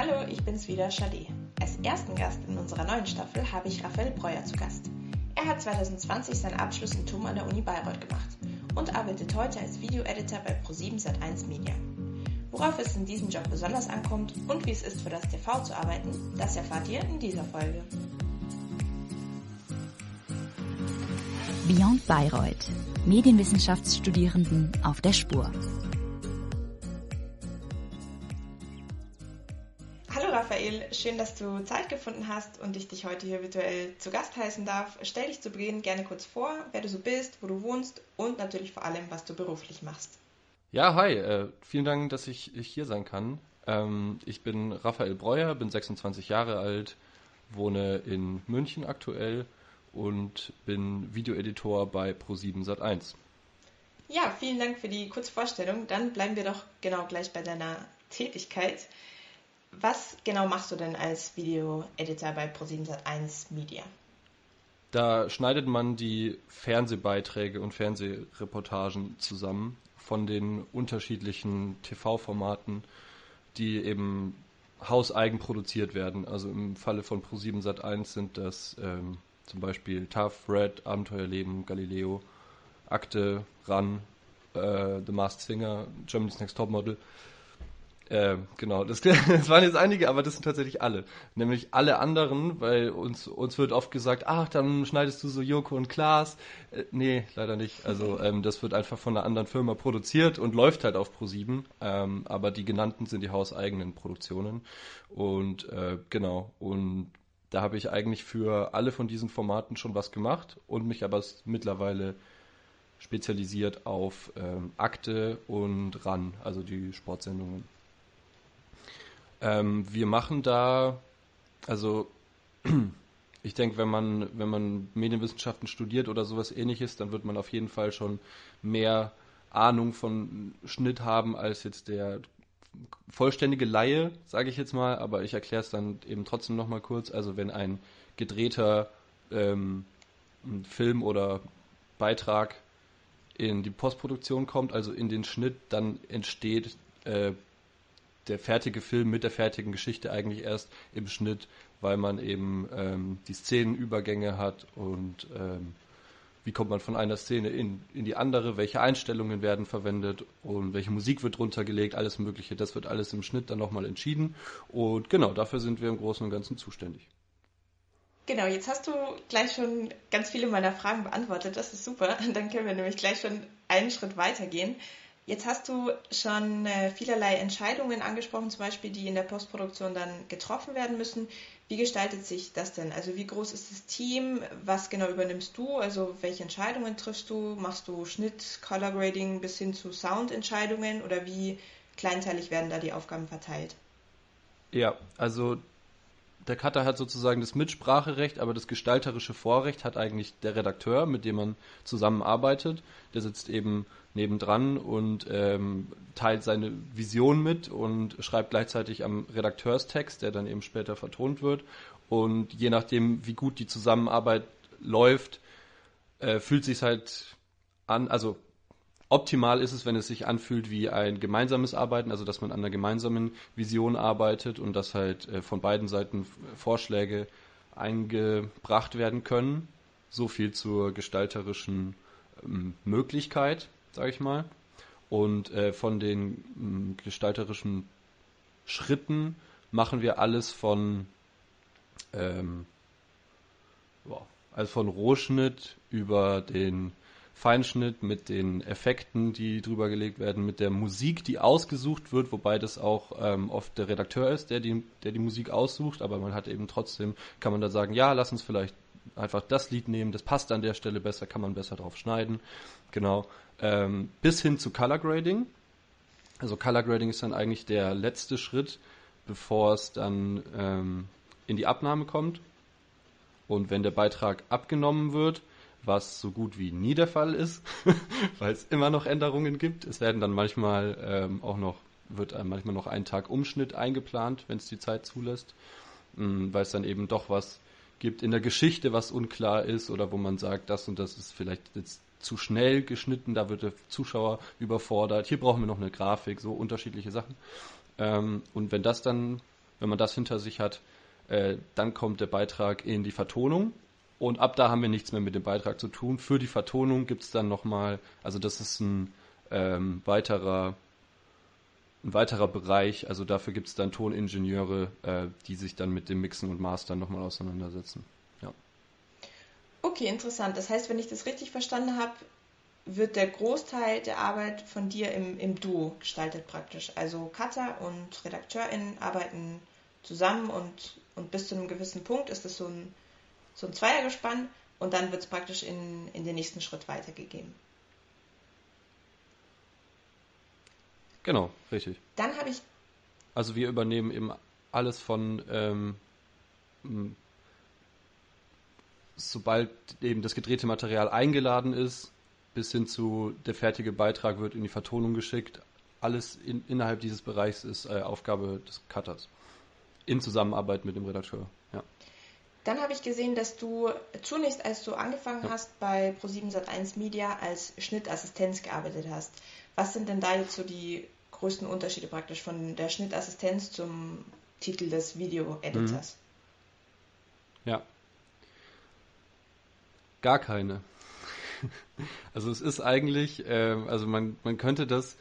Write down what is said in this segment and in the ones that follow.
Hallo, ich bin's wieder, Shade. Als ersten Gast in unserer neuen Staffel habe ich Raphael Breuer zu Gast. Er hat 2020 seinen Abschluss in TUM an der Uni Bayreuth gemacht und arbeitet heute als Video-Editor bei Pro7 Sat1 Media. Worauf es in diesem Job besonders ankommt und wie es ist, für das TV zu arbeiten, das erfahrt ihr in dieser Folge. Beyond Bayreuth. Medienwissenschaftsstudierenden auf der Spur. Schön, dass du Zeit gefunden hast und ich dich heute hier virtuell zu Gast heißen darf. Stell dich zu Beginn gerne kurz vor, wer du so bist, wo du wohnst und natürlich vor allem, was du beruflich machst. Ja, hi, äh, vielen Dank, dass ich, ich hier sein kann. Ähm, ich bin Raphael Breuer, bin 26 Jahre alt, wohne in München aktuell und bin Videoeditor bei Pro7 Sat1. Ja, vielen Dank für die kurze Vorstellung. Dann bleiben wir doch genau gleich bei deiner Tätigkeit. Was genau machst du denn als Video-Editor bei Pro7 Sat1 Media? Da schneidet man die Fernsehbeiträge und Fernsehreportagen zusammen von den unterschiedlichen TV-Formaten, die eben hauseigen produziert werden. Also im Falle von Pro7 Sat1 sind das ähm, zum Beispiel Tough, Red, Abenteuerleben, Galileo, Akte, Run, äh, The Masked Singer, Germany's Next Topmodel. Äh, genau, das, das, waren jetzt einige, aber das sind tatsächlich alle. Nämlich alle anderen, weil uns, uns wird oft gesagt, ach, dann schneidest du so Joko und Klaas. Äh, nee, leider nicht. Also ähm, das wird einfach von einer anderen Firma produziert und läuft halt auf Pro7. Ähm, aber die genannten sind die hauseigenen Produktionen. Und äh, genau, und da habe ich eigentlich für alle von diesen Formaten schon was gemacht und mich aber mittlerweile spezialisiert auf ähm, Akte und RAN, also die Sportsendungen. Ähm, wir machen da, also ich denke, wenn man, wenn man Medienwissenschaften studiert oder sowas ähnliches, dann wird man auf jeden Fall schon mehr Ahnung von Schnitt haben als jetzt der vollständige Laie, sage ich jetzt mal, aber ich erkläre es dann eben trotzdem nochmal kurz. Also wenn ein gedrehter ähm, Film oder Beitrag in die Postproduktion kommt, also in den Schnitt, dann entsteht äh, der fertige Film mit der fertigen Geschichte eigentlich erst im Schnitt, weil man eben ähm, die Szenenübergänge hat und ähm, wie kommt man von einer Szene in, in die andere, welche Einstellungen werden verwendet und welche Musik wird runtergelegt, alles Mögliche. Das wird alles im Schnitt dann nochmal entschieden. Und genau, dafür sind wir im Großen und Ganzen zuständig. Genau, jetzt hast du gleich schon ganz viele meiner Fragen beantwortet. Das ist super. Dann können wir nämlich gleich schon einen Schritt weitergehen. Jetzt hast du schon äh, vielerlei Entscheidungen angesprochen, zum Beispiel, die in der Postproduktion dann getroffen werden müssen. Wie gestaltet sich das denn? Also wie groß ist das Team? Was genau übernimmst du? Also welche Entscheidungen triffst du? Machst du Schnitt, Color Grading bis hin zu Soundentscheidungen oder wie kleinteilig werden da die Aufgaben verteilt? Ja, also der Cutter hat sozusagen das Mitspracherecht, aber das gestalterische Vorrecht hat eigentlich der Redakteur, mit dem man zusammenarbeitet. Der sitzt eben nebendran und ähm, teilt seine Vision mit und schreibt gleichzeitig am Redakteurstext, der dann eben später vertont wird. Und je nachdem, wie gut die Zusammenarbeit läuft, äh, fühlt sich halt an, also Optimal ist es, wenn es sich anfühlt wie ein gemeinsames Arbeiten, also dass man an einer gemeinsamen Vision arbeitet und dass halt äh, von beiden Seiten Vorschläge eingebracht werden können. So viel zur gestalterischen ähm, Möglichkeit, sage ich mal. Und äh, von den gestalterischen Schritten machen wir alles von ähm, also von Rohschnitt über den Feinschnitt, mit den Effekten, die drüber gelegt werden, mit der Musik, die ausgesucht wird, wobei das auch ähm, oft der Redakteur ist, der die, der die Musik aussucht, aber man hat eben trotzdem, kann man da sagen, ja, lass uns vielleicht einfach das Lied nehmen, das passt an der Stelle besser, kann man besser drauf schneiden. Genau. Ähm, bis hin zu Color Grading. Also Color Grading ist dann eigentlich der letzte Schritt, bevor es dann ähm, in die Abnahme kommt. Und wenn der Beitrag abgenommen wird, was so gut wie nie der Fall ist, weil es immer noch Änderungen gibt. Es werden dann manchmal ähm, auch noch, wird manchmal noch ein Tag Umschnitt eingeplant, wenn es die Zeit zulässt, ähm, weil es dann eben doch was gibt in der Geschichte, was unklar ist oder wo man sagt, das und das ist vielleicht jetzt zu schnell geschnitten, da wird der Zuschauer überfordert, hier brauchen wir noch eine Grafik, so unterschiedliche Sachen. Ähm, und wenn das dann Wenn man das hinter sich hat, äh, dann kommt der Beitrag in die Vertonung und ab da haben wir nichts mehr mit dem Beitrag zu tun. Für die Vertonung gibt es dann nochmal, also das ist ein ähm, weiterer ein weiterer Bereich, also dafür gibt es dann Toningenieure, äh, die sich dann mit dem Mixen und Mastern nochmal auseinandersetzen. Ja. Okay, interessant. Das heißt, wenn ich das richtig verstanden habe, wird der Großteil der Arbeit von dir im, im Duo gestaltet praktisch. Also Cutter und RedakteurInnen arbeiten zusammen und, und bis zu einem gewissen Punkt ist es so ein, so ein Zweiergespann und dann wird es praktisch in, in den nächsten Schritt weitergegeben. Genau, richtig. Dann habe ich. Also wir übernehmen eben alles von ähm, sobald eben das gedrehte Material eingeladen ist, bis hin zu der fertige Beitrag wird in die Vertonung geschickt. Alles in, innerhalb dieses Bereichs ist äh, Aufgabe des Cutters. In Zusammenarbeit mit dem Redakteur. Ja. Dann habe ich gesehen, dass du zunächst, als du angefangen hast, bei Pro7 Sat1 Media als Schnittassistenz gearbeitet hast. Was sind denn da jetzt so die größten Unterschiede praktisch von der Schnittassistenz zum Titel des Video-Editors? Mhm. Ja. Gar keine. Also es ist eigentlich, äh, also man, man könnte das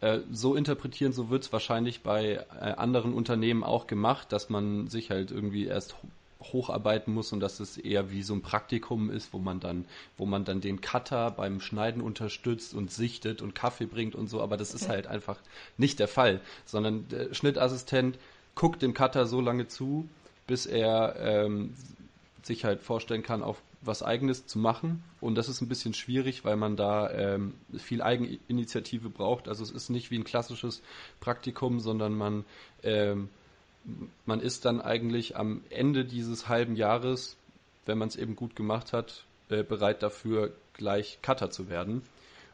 äh, so interpretieren, so wird es wahrscheinlich bei äh, anderen Unternehmen auch gemacht, dass man sich halt irgendwie erst hocharbeiten muss und dass es eher wie so ein Praktikum ist, wo man dann, wo man dann den Cutter beim Schneiden unterstützt und sichtet und Kaffee bringt und so, aber das ist halt einfach nicht der Fall, sondern der Schnittassistent guckt dem Cutter so lange zu, bis er ähm, sich halt vorstellen kann, auf was Eigenes zu machen. Und das ist ein bisschen schwierig, weil man da ähm, viel Eigeninitiative braucht. Also es ist nicht wie ein klassisches Praktikum, sondern man ähm, man ist dann eigentlich am Ende dieses halben Jahres, wenn man es eben gut gemacht hat, äh, bereit dafür, gleich Cutter zu werden.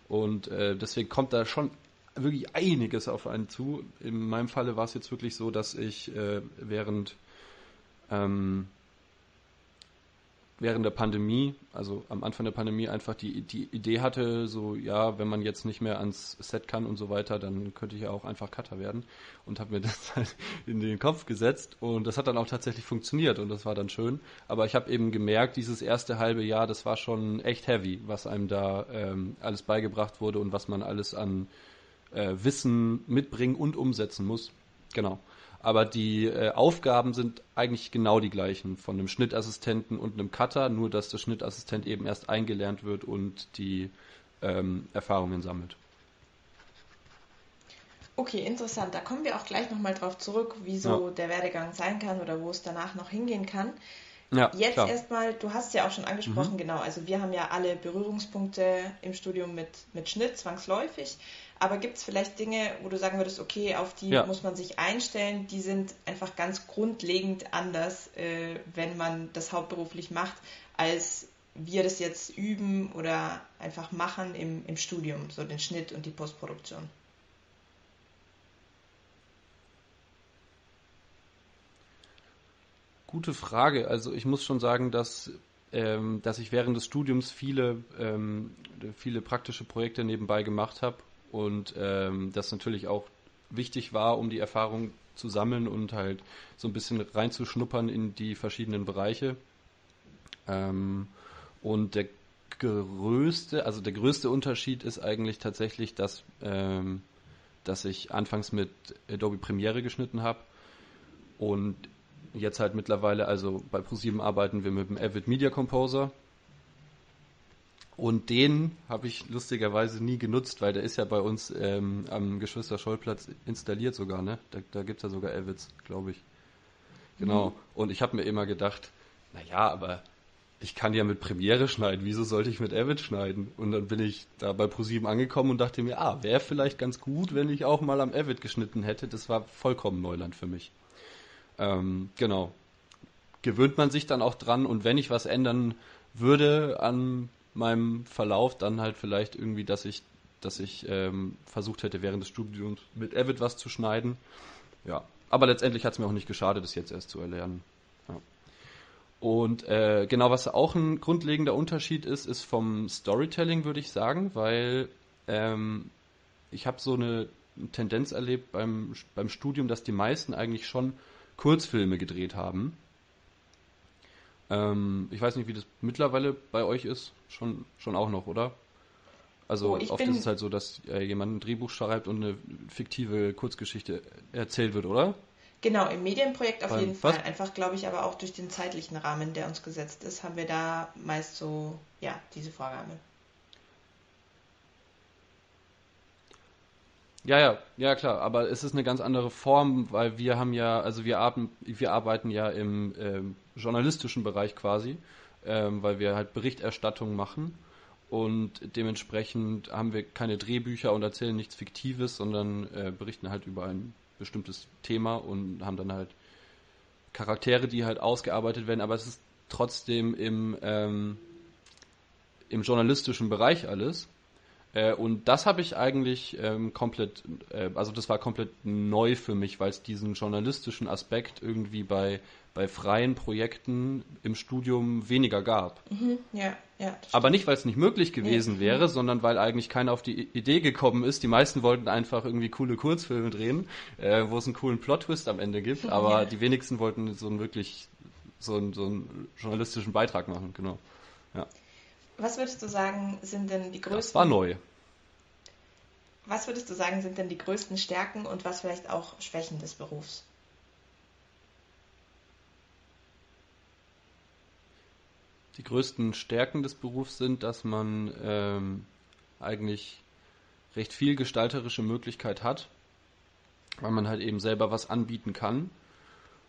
Und äh, deswegen kommt da schon wirklich einiges auf einen zu. In meinem Falle war es jetzt wirklich so, dass ich äh, während ähm, während der Pandemie, also am Anfang der Pandemie, einfach die, die Idee hatte, so, ja, wenn man jetzt nicht mehr ans Set kann und so weiter, dann könnte ich ja auch einfach Cutter werden und habe mir das halt in den Kopf gesetzt und das hat dann auch tatsächlich funktioniert und das war dann schön. Aber ich habe eben gemerkt, dieses erste halbe Jahr, das war schon echt heavy, was einem da ähm, alles beigebracht wurde und was man alles an äh, Wissen mitbringen und umsetzen muss. Genau aber die äh, Aufgaben sind eigentlich genau die gleichen von einem Schnittassistenten und einem Cutter, nur dass der Schnittassistent eben erst eingelernt wird und die ähm, Erfahrungen sammelt. Okay, interessant. Da kommen wir auch gleich nochmal drauf zurück, wieso ja. der Werdegang sein kann oder wo es danach noch hingehen kann. Ja, Jetzt erstmal, du hast es ja auch schon angesprochen, mhm. genau. Also wir haben ja alle Berührungspunkte im Studium mit, mit Schnitt zwangsläufig. Aber gibt es vielleicht Dinge, wo du sagen würdest, okay, auf die ja. muss man sich einstellen, die sind einfach ganz grundlegend anders, äh, wenn man das hauptberuflich macht, als wir das jetzt üben oder einfach machen im, im Studium, so den Schnitt und die Postproduktion? Gute Frage. Also ich muss schon sagen, dass, ähm, dass ich während des Studiums viele, ähm, viele praktische Projekte nebenbei gemacht habe und ähm, das natürlich auch wichtig war, um die Erfahrung zu sammeln und halt so ein bisschen reinzuschnuppern in die verschiedenen Bereiche. Ähm, und der größte, also der größte Unterschied ist eigentlich tatsächlich, dass, ähm, dass ich anfangs mit Adobe Premiere geschnitten habe und jetzt halt mittlerweile, also bei ProSieben arbeiten wir mit dem Avid Media Composer und den habe ich lustigerweise nie genutzt, weil der ist ja bei uns ähm, am Geschwister-Scholl-Platz installiert sogar, ne? Da, da gibt es ja sogar Avids, glaube ich. Genau. Mhm. Und ich habe mir immer gedacht, naja, aber ich kann ja mit Premiere schneiden, wieso sollte ich mit Avid schneiden? Und dann bin ich da bei ProSieben angekommen und dachte mir, ah, wäre vielleicht ganz gut, wenn ich auch mal am Avid geschnitten hätte. Das war vollkommen Neuland für mich. Ähm, genau. Gewöhnt man sich dann auch dran und wenn ich was ändern würde an meinem Verlauf dann halt vielleicht irgendwie, dass ich, dass ich ähm, versucht hätte, während des Studiums mit Avid was zu schneiden. Ja, aber letztendlich hat es mir auch nicht geschadet, das jetzt erst zu erlernen. Ja. Und äh, genau, was auch ein grundlegender Unterschied ist, ist vom Storytelling, würde ich sagen, weil ähm, ich habe so eine Tendenz erlebt beim, beim Studium, dass die meisten eigentlich schon Kurzfilme gedreht haben. Ähm, ich weiß nicht, wie das mittlerweile bei euch ist. Schon, schon auch noch, oder? Also Oh, oft bin- ist es halt so, dass äh, jemand ein Drehbuch schreibt und eine fiktive Kurzgeschichte erzählt wird, oder? Genau, im Medienprojekt auf Beim- jeden was? Fall. Einfach, glaube ich, aber auch durch den zeitlichen Rahmen, der uns gesetzt ist, haben wir da meist so, ja, diese Vorgabe. Ja, ja, ja klar, aber es ist eine ganz andere Form, weil wir haben ja, also wir arbeiten, wir arbeiten ja im ähm, journalistischen Bereich quasi, ähm, weil wir halt Berichterstattung machen und dementsprechend haben wir keine Drehbücher und erzählen nichts Fiktives, sondern äh, berichten halt über ein bestimmtes Thema und haben dann halt Charaktere, die halt ausgearbeitet werden, aber es ist trotzdem im, ähm, im journalistischen Bereich alles. Äh, und das habe ich eigentlich ähm, komplett, äh, also das war komplett neu für mich, weil es diesen journalistischen Aspekt irgendwie bei, bei freien Projekten im Studium weniger gab. Mhm, ja, ja. Aber nicht, weil es nicht möglich gewesen Nee. wäre, sondern weil eigentlich keiner auf die Idee gekommen ist. Die meisten wollten einfach irgendwie coole Kurzfilme drehen, äh, wo es einen coolen Plot-Twist am Ende gibt, aber Ja. die wenigsten wollten so einen wirklich so einen, so einen journalistischen Beitrag machen, genau. Was würdest du sagen, sind denn die Das größten war neu. Was würdest du sagen, sind denn die größten Stärken und was vielleicht auch Schwächen des Berufs? Die größten Stärken des Berufs sind, dass man ähm, eigentlich recht viel gestalterische Möglichkeit hat, weil man halt eben selber was anbieten kann.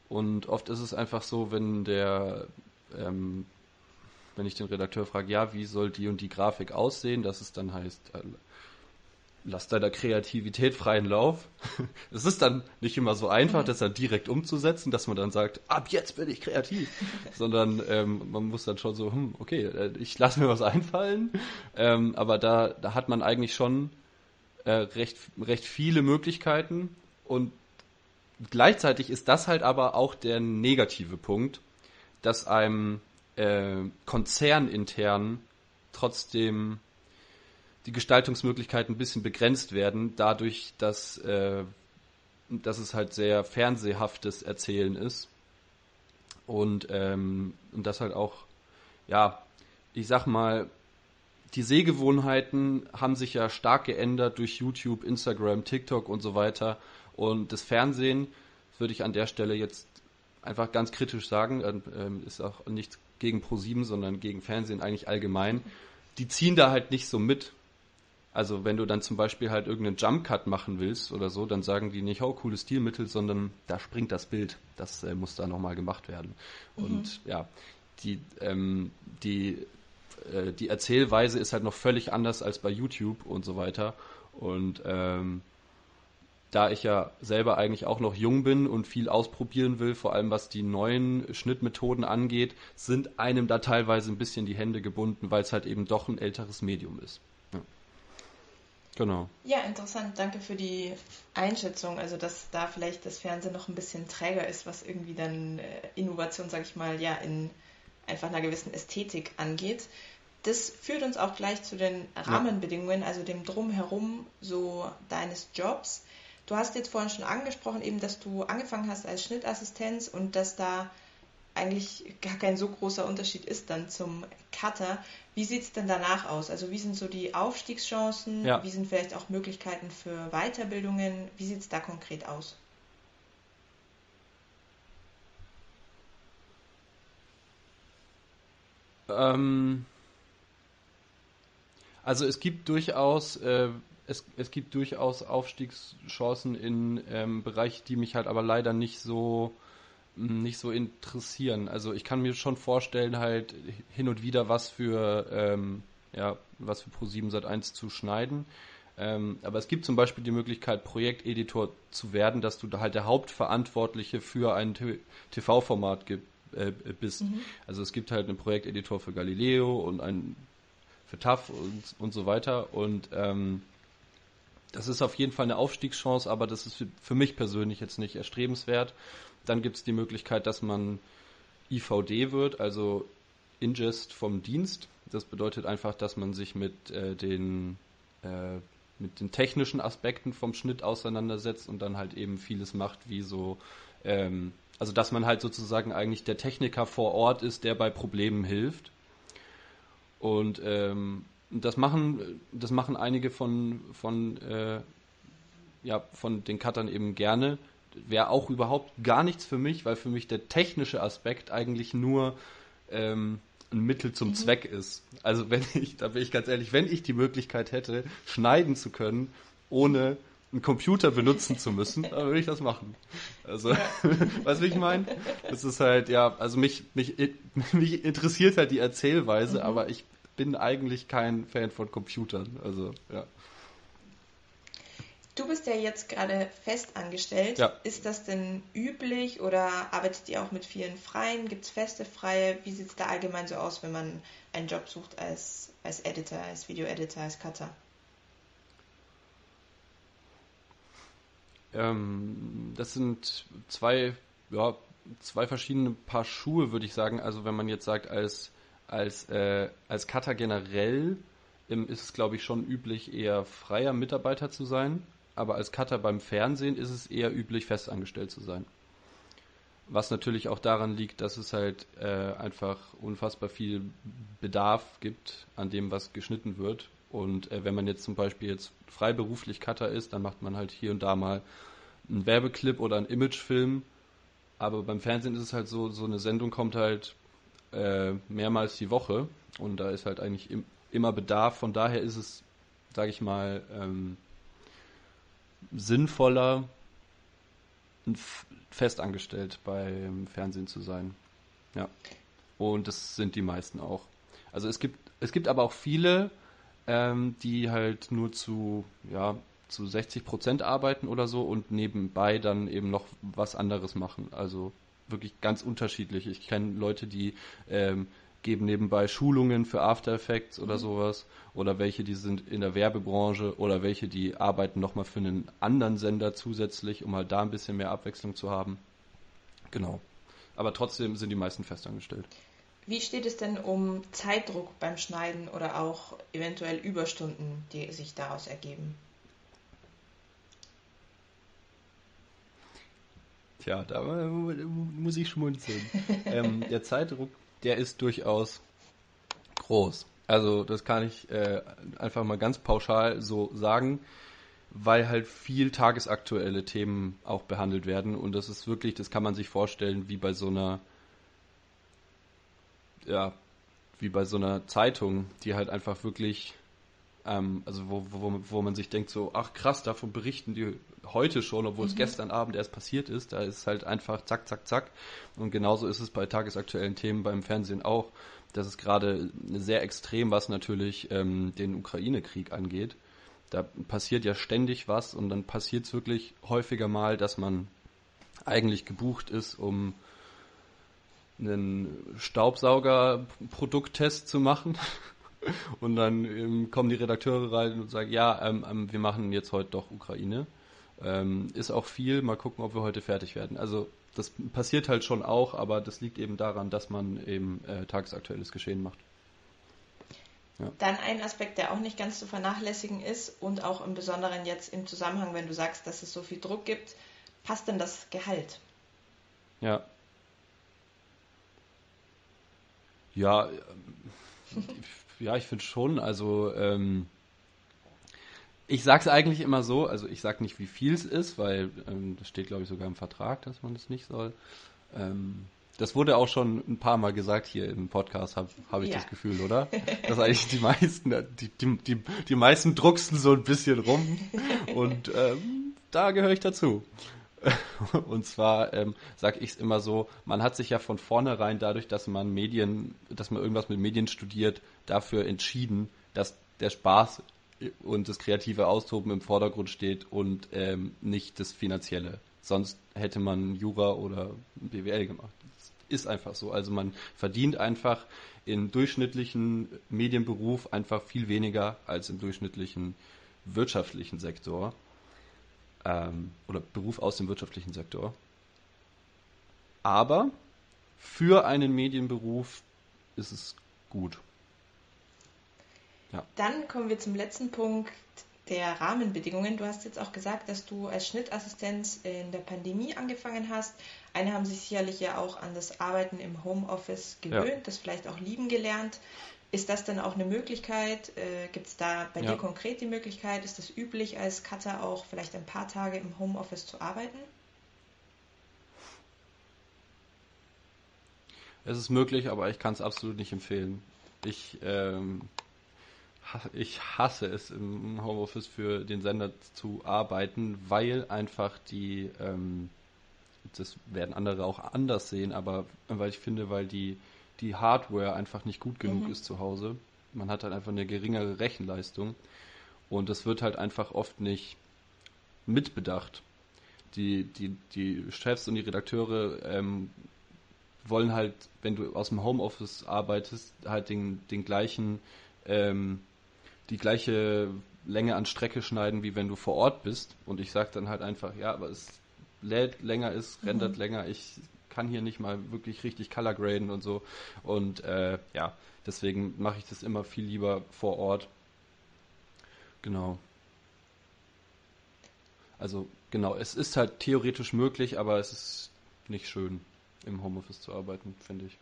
Und oft ist es einfach so, wenn der, ähm, wenn ich den Redakteur frage, ja, wie soll die und die Grafik aussehen, dass es dann heißt, äh, lass deiner Kreativität freien Lauf. Es ist dann nicht immer so einfach, das dann direkt umzusetzen, dass man dann sagt, ab jetzt bin ich kreativ, sondern ähm, man muss dann schon so, hm, okay, äh, ich lasse mir was einfallen, ähm, aber da, da hat man eigentlich schon äh, recht, recht viele Möglichkeiten. Und gleichzeitig ist das halt aber auch der negative Punkt, dass einem äh, konzernintern trotzdem die Gestaltungsmöglichkeiten ein bisschen begrenzt werden, dadurch, dass, äh, dass es halt sehr fernsehhaftes Erzählen ist. Und, ähm, und das halt auch, ja, ich sag mal, die Sehgewohnheiten haben sich ja stark geändert durch YouTube, Instagram, TikTok und so weiter. Und das Fernsehen würde ich an der Stelle jetzt einfach ganz kritisch sagen, ähm, ist auch nichts gegen Pro7, sondern gegen Fernsehen eigentlich allgemein. Die ziehen da halt nicht so mit. Also wenn du dann zum Beispiel halt irgendeinen Jump Cut machen willst oder so, dann sagen die nicht, oh, cooles Stilmittel, sondern da springt das Bild. Das äh, muss da nochmal gemacht werden. Und ja, die, ähm, die, äh, die Erzählweise ist halt noch völlig anders als bei YouTube und so weiter. Und ähm, da ich ja selber eigentlich auch noch jung bin und viel ausprobieren will, vor allem was die neuen Schnittmethoden angeht, sind einem da teilweise ein bisschen die Hände gebunden, weil es halt eben doch ein älteres Medium ist. Ja. Genau. Ja, interessant. Danke für die Einschätzung. Also, dass da vielleicht das Fernsehen noch ein bisschen träger ist, was irgendwie dann äh, Innovation, sag ich mal, ja, in einfach einer gewissen Ästhetik angeht. Das führt uns auch gleich zu den Rahmenbedingungen, also dem Drumherum so deines Jobs. Du hast jetzt vorhin schon angesprochen, eben, dass du angefangen hast als Schnittassistenz und dass da eigentlich gar kein so großer Unterschied ist dann zum Cutter. Wie sieht es denn danach aus? Also wie sind so die Aufstiegschancen? Ja. Wie sind vielleicht auch Möglichkeiten für Weiterbildungen? Wie sieht es da konkret aus? Ähm, also es gibt durchaus, äh, es, es gibt durchaus Aufstiegschancen in ähm, Bereiche, die mich halt aber leider nicht so mh, nicht so interessieren. Also ich kann mir schon vorstellen, halt hin und wieder was für ähm, ja, was für Pro7 Sat1 zu schneiden. Ähm, aber es gibt zum Beispiel die Möglichkeit, Projekteditor zu werden, dass du da halt der Hauptverantwortliche für ein TV-Format äh, bist. Also es gibt halt einen Projekteditor für Galileo und einen für TAF und, und so weiter. Und ähm, das ist auf jeden Fall eine Aufstiegschance, aber das ist für, mich persönlich jetzt nicht erstrebenswert. Dann gibt es die Möglichkeit, dass man IVD wird, also Ingest vom Dienst. Das bedeutet einfach, dass man sich mit äh, den äh, mit den technischen Aspekten vom Schnitt auseinandersetzt und dann halt eben vieles macht, wie so ähm, Also dass man halt sozusagen eigentlich der Techniker vor Ort ist, der bei Problemen hilft. Und ähm, das machen, das machen einige von, von, äh, ja, von den Cuttern eben gerne. Wäre auch überhaupt gar nichts für mich, weil für mich der technische Aspekt eigentlich nur ähm, ein Mittel zum mhm. Zweck ist. Also wenn ich, da bin ich ganz ehrlich, wenn ich die Möglichkeit hätte, schneiden zu können, ohne einen Computer benutzen zu müssen, dann würde ich das machen. Also, weißt du, wie ich meine? Es ist halt, ja, also mich, mich, mich interessiert halt die Erzählweise, mhm. aber ich bin eigentlich kein Fan von Computern. Also, ja. Du bist ja jetzt gerade fest angestellt. Ja. Ist das denn üblich oder arbeitet ihr auch mit vielen Freien? Gibt es feste Freie? Wie sieht es da allgemein so aus, wenn man einen Job sucht als, als Editor, als Video-Editor, als Cutter? Ähm, das sind zwei, ja, zwei verschiedene Paar Schuhe, würde ich sagen. Also wenn man jetzt sagt, als, als, äh, als Cutter generell ähm, ist es, glaube ich, schon üblich, eher freier Mitarbeiter zu sein aber als Cutter beim Fernsehen ist es eher üblich, festangestellt zu sein. Was natürlich auch daran liegt, dass es halt äh, einfach unfassbar viel Bedarf gibt an dem, was geschnitten wird. Und äh, wenn man jetzt zum Beispiel jetzt freiberuflich Cutter ist, dann macht man halt hier und da mal einen Werbeclip oder einen Imagefilm. Aber beim Fernsehen ist es halt so, so eine Sendung kommt halt äh, mehrmals die Woche und da ist halt eigentlich im, immer Bedarf. Von daher ist es, sage ich mal, ähm, sinnvoller, festangestellt beim Fernsehen zu sein. Ja. Und das sind die meisten auch. Also es gibt, es gibt aber auch viele, ähm, die halt nur zu, ja, zu 60 Prozent arbeiten oder so und nebenbei dann eben noch was anderes machen. Also wirklich ganz unterschiedlich. Ich kenne Leute, die ähm, geben nebenbei Schulungen für After Effects oder mhm. sowas oder welche, die sind in der Werbebranche oder welche, die arbeiten nochmal für einen anderen Sender zusätzlich, um halt da ein bisschen mehr Abwechslung zu haben. Genau. Aber trotzdem sind die meisten festangestellt. Wie steht es denn um Zeitdruck beim Schneiden oder auch eventuell Überstunden, die sich daraus ergeben? Tja, da muss ich schmunzeln. ähm, der Zeitdruck der ist durchaus groß. Also das kann ich äh, einfach mal ganz pauschal so sagen, weil halt viel tagesaktuelle Themen auch behandelt werden und das ist wirklich, das kann man sich vorstellen wie bei so einer, ja, wie bei so einer Zeitung, die halt einfach wirklich, ähm, also wo, wo, wo man sich denkt so, ach krass, davon berichten die heute schon, obwohl mhm. es gestern Abend erst passiert ist. Da ist halt einfach zack, zack, zack. Und genauso ist es bei tagesaktuellen Themen beim Fernsehen auch. Das ist gerade sehr extrem, was natürlich ähm, den Ukraine-Krieg angeht. Da passiert ja ständig was und dann passiert es wirklich häufiger mal, dass man eigentlich gebucht ist, um einen Staubsauger-Produkttest zu machen. Und dann ähm, kommen die Redakteure rein und sagen, ja, ähm, ähm, wir machen jetzt heute doch Ukraine. Ähm, ist auch viel. Mal gucken, ob wir heute fertig werden. Also das passiert halt schon auch, aber das liegt eben daran, dass man eben äh, tagesaktuelles Geschehen macht. Ja. Dann ein Aspekt, der auch nicht ganz zu vernachlässigen ist und auch im Besonderen jetzt im Zusammenhang, wenn du sagst, dass es so viel Druck gibt, passt denn das Gehalt? Ja. Ja, ja, ich finde schon. Also ähm, ich sag's eigentlich immer so, also ich sag nicht, wie viel es ist, weil ähm, das steht, glaube ich, sogar im Vertrag, dass man das nicht soll. Ähm, das wurde auch schon ein paar Mal gesagt hier im Podcast, habe hab ich ja. das Gefühl, oder? Dass eigentlich die meisten, die, die, die, die meisten drucksen so ein bisschen rum und ähm, da gehöre ich dazu. Und zwar ähm, sage ich es immer so, man hat sich ja von vornherein dadurch, dass man Medien, dass man irgendwas mit Medien studiert, dafür entschieden, dass der Spaß und das kreative Austoben im Vordergrund steht und ähm, nicht das Finanzielle. Sonst hätte man Jura oder BWL gemacht. Das ist einfach so. Also man verdient einfach im durchschnittlichen Medienberuf einfach viel weniger als im durchschnittlichen wirtschaftlichen Sektor ähm, oder Beruf aus dem wirtschaftlichen Sektor. Aber für einen Medienberuf ist es gut. Ja. Dann kommen wir zum letzten Punkt. der Rahmenbedingungen. Du hast jetzt auch gesagt, dass du als Schnittassistenz in der Pandemie angefangen hast. Eine haben sich sicherlich ja auch an das Arbeiten im Homeoffice gewöhnt, ja. das vielleicht auch lieben gelernt. Ist das denn auch eine Möglichkeit? Äh, Gibt es da bei ja. dir konkret die Möglichkeit? Ist es üblich, als Cutter auch vielleicht ein paar Tage im Homeoffice zu arbeiten? Es ist möglich, aber ich kann es absolut nicht empfehlen. Ich, ähm, ich hasse es im Homeoffice für den Sender zu arbeiten, weil einfach die, ähm, das werden andere auch anders sehen, aber weil ich finde, weil die die Hardware einfach nicht gut genug mhm. ist zu Hause. Man hat halt einfach eine geringere Rechenleistung und das wird halt einfach oft nicht mitbedacht. Die, die, die Chefs und die Redakteure ähm, wollen halt, wenn du aus dem Homeoffice arbeitest, halt den, den gleichen, ähm, die gleiche Länge an Strecke schneiden, wie wenn du vor Ort bist. Und ich sage dann halt einfach, ja, aber es lädt länger, es rendert mhm. länger, ich kann hier nicht mal wirklich richtig color graden und so. Und äh, ja, deswegen mache ich das immer viel lieber vor Ort. Genau. Also genau, es ist halt theoretisch möglich, aber es ist nicht schön, im Homeoffice zu arbeiten, finde ich.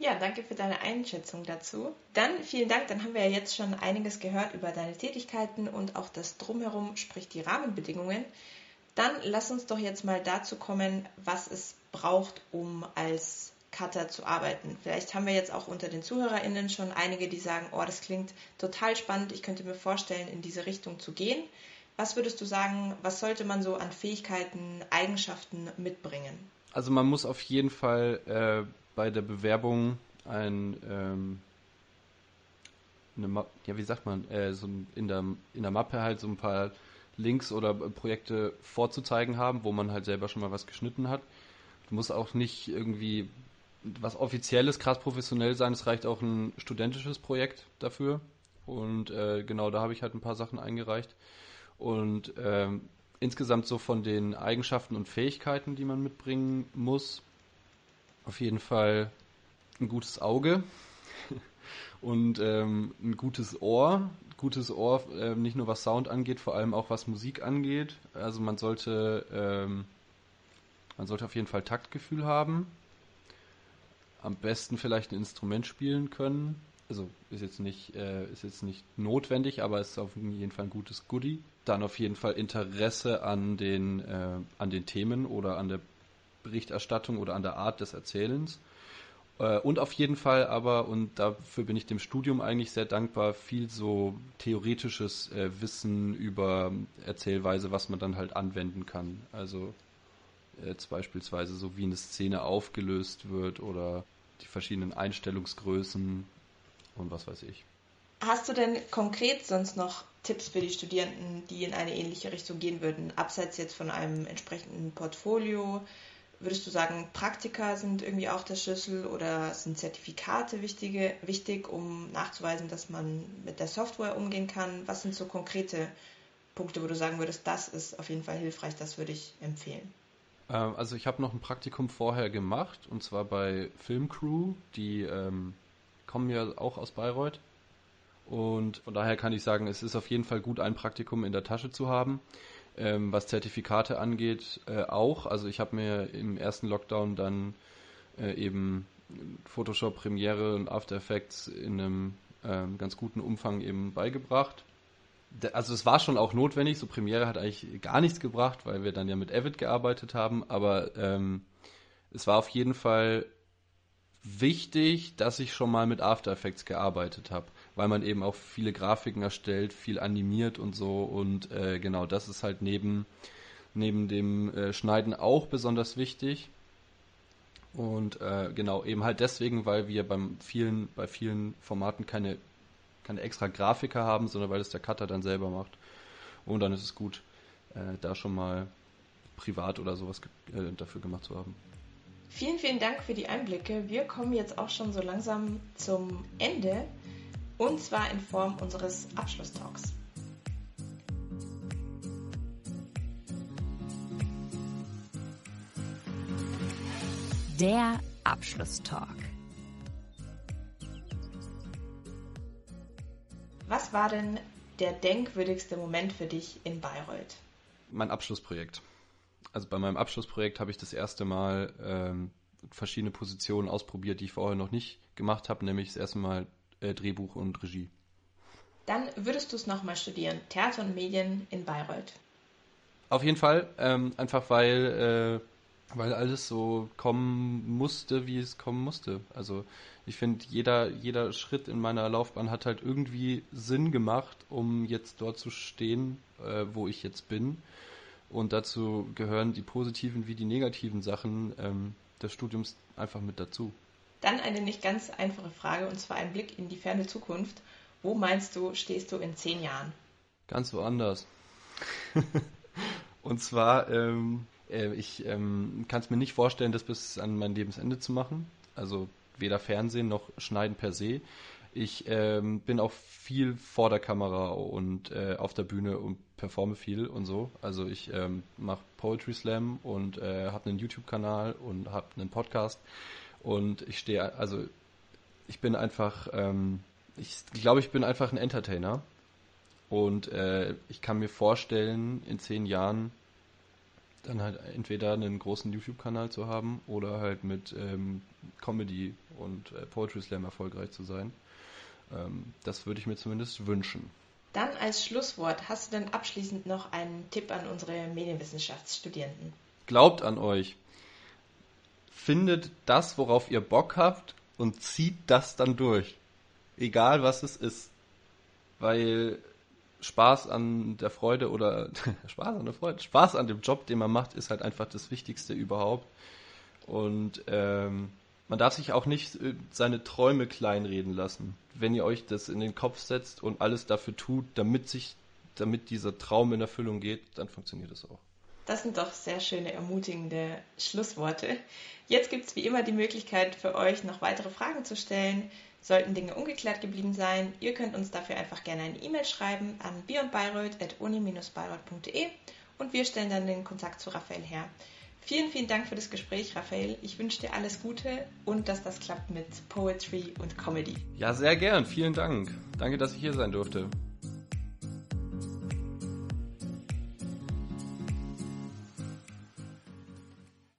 Ja, danke für deine Einschätzung dazu. Dann vielen Dank, dann haben wir ja jetzt schon einiges gehört über deine Tätigkeiten und auch das Drumherum, sprich die Rahmenbedingungen. Dann lass uns doch jetzt mal dazu kommen, was es braucht, um als Cutter zu arbeiten. Vielleicht haben wir jetzt auch unter den ZuhörerInnen schon einige, die sagen, oh, das klingt total spannend, ich könnte mir vorstellen, in diese Richtung zu gehen. Was würdest du sagen, was sollte man so an Fähigkeiten, Eigenschaften mitbringen? Also man muss auf jeden Fall äh, bei der Bewerbung ein ähm, eine, ja wie sagt man, äh, so in der in der Mappe halt so ein paar Links oder Projekte vorzuzeigen haben, wo man halt selber schon mal was geschnitten hat. Du musst auch nicht irgendwie was Offizielles, krass professionell sein. Es reicht auch ein studentisches Projekt dafür. Und äh, genau, da habe ich halt ein paar Sachen eingereicht. Und ähm, insgesamt so von den Eigenschaften und Fähigkeiten, die man mitbringen muss, auf jeden Fall ein gutes Auge und ähm, ein gutes Ohr gutes Ohr, äh, nicht nur was Sound angeht, vor allem auch was Musik angeht. Also man sollte, ähm, man sollte auf jeden Fall Taktgefühl haben. Am besten vielleicht ein Instrument spielen können. Also ist jetzt nicht, äh, ist jetzt nicht notwendig, aber ist auf jeden Fall ein gutes Goodie. Dann auf jeden Fall Interesse an den, äh, an den Themen oder an der Berichterstattung oder an der Art des Erzählens. Äh, und auf jeden Fall aber, und dafür bin ich dem Studium eigentlich sehr dankbar, viel so theoretisches äh, Wissen über Erzählweise, was man dann halt anwenden kann. Also jetzt beispielsweise so wie eine Szene aufgelöst wird oder die verschiedenen Einstellungsgrößen und was weiß ich. Hast du denn konkret sonst noch Tipps für die Studierenden, die in eine ähnliche Richtung gehen würden, abseits jetzt von einem entsprechenden Portfolio? Würdest du sagen, Praktika sind irgendwie auch der Schlüssel oder sind Zertifikate wichtige, wichtig, um nachzuweisen, dass man mit der Software umgehen kann? Was sind so konkrete Punkte, wo du sagen würdest, das ist auf jeden Fall hilfreich, das würde ich empfehlen? Ähm, also ich habe noch ein Praktikum vorher gemacht und zwar bei Filmcrew, die ähm, kommen ja auch aus Bayreuth. Und von daher kann ich sagen, es ist auf jeden Fall gut, ein Praktikum in der Tasche zu haben. Ähm, was Zertifikate angeht, äh, auch. Also ich habe mir im ersten Lockdown dann äh, eben Photoshop, Premiere und After Effects in einem ähm, ganz guten Umfang eben beigebracht. Also es war schon auch notwendig, so Premiere hat eigentlich gar nichts gebracht, weil wir dann ja mit Avid gearbeitet haben, aber ähm, es war auf jeden Fall wichtig, dass ich schon mal mit After Effects gearbeitet habe weil man eben auch viele Grafiken erstellt, viel animiert und so. Und äh, genau, das ist halt neben, neben dem äh, Schneiden auch besonders wichtig. Und äh, genau, eben halt deswegen, weil wir beim vielen, bei vielen Formaten keine, keine extra Grafiker haben, sondern weil es der Cutter dann selber macht. Und dann ist es gut, äh, da schon mal privat oder sowas äh, dafür gemacht zu haben. Vielen, vielen Dank für die Einblicke. Wir kommen jetzt auch schon so langsam zum Ende und zwar in Form unseres Abschlusstalks. Der Abschlusstalk. Was war denn der denkwürdigste Moment für dich in Bayreuth? Mein Abschlussprojekt. Also bei meinem Abschlussprojekt habe ich das erste Mal ähm, verschiedene Positionen ausprobiert, die ich vorher noch nicht gemacht habe, nämlich das erste Mal äh, Drehbuch und Regie. Dann würdest du es nochmal studieren, Theater und Medien in Bayreuth. Auf jeden Fall, ähm, einfach weil, äh, weil alles so kommen musste, wie es kommen musste. Also ich finde, jeder, jeder Schritt in meiner Laufbahn hat halt irgendwie Sinn gemacht, um jetzt dort zu stehen, äh, wo ich jetzt bin. Und dazu gehören die positiven wie die negativen Sachen ähm, des Studiums einfach mit dazu. Dann eine nicht ganz einfache Frage, und zwar ein Blick in die ferne Zukunft. Wo meinst du, stehst du in zehn Jahren? Ganz woanders. Und zwar, ähm, äh, ich ähm, kann es mir nicht vorstellen, das bis an mein Lebensende zu machen. Also weder Fernsehen noch Schneiden per se. Ich ähm, bin auch viel vor der Kamera und äh, auf der Bühne und performe viel und so. Also ich ähm, mache Poetry Slam und äh, habe einen YouTube-Kanal und habe einen Podcast. Und ich stehe, also ich bin einfach, ähm, ich glaube, ich bin einfach ein Entertainer. Und äh, ich kann mir vorstellen, in zehn Jahren dann halt entweder einen großen YouTube-Kanal zu haben oder halt mit ähm, Comedy und äh, Poetry Slam erfolgreich zu sein. Ähm, das würde ich mir zumindest wünschen. Dann als Schlusswort, hast du denn abschließend noch einen Tipp an unsere Medienwissenschaftsstudierenden? Glaubt an euch. Findet das, worauf ihr Bock habt und zieht das dann durch. Egal was es ist. Weil Spaß an der Freude oder Spaß an der Freude, Spaß an dem Job, den man macht, ist halt einfach das Wichtigste überhaupt. Und ähm, man darf sich auch nicht äh, seine Träume kleinreden lassen. Wenn ihr euch das in den Kopf setzt und alles dafür tut, damit sich, damit dieser Traum in Erfüllung geht, dann funktioniert es auch. Das sind doch sehr schöne, ermutigende Schlussworte. Jetzt gibt es wie immer die Möglichkeit für euch, noch weitere Fragen zu stellen. Sollten Dinge ungeklärt geblieben sein, ihr könnt uns dafür einfach gerne eine E-Mail schreiben an beyondbayreuth.uni-bayreuth.de und wir stellen dann den Kontakt zu Raphael her. Vielen, vielen Dank für das Gespräch, Raphael. Ich wünsche dir alles Gute und dass das klappt mit Poetry und Comedy. Ja, sehr gern. Vielen Dank. Danke, dass ich hier sein durfte.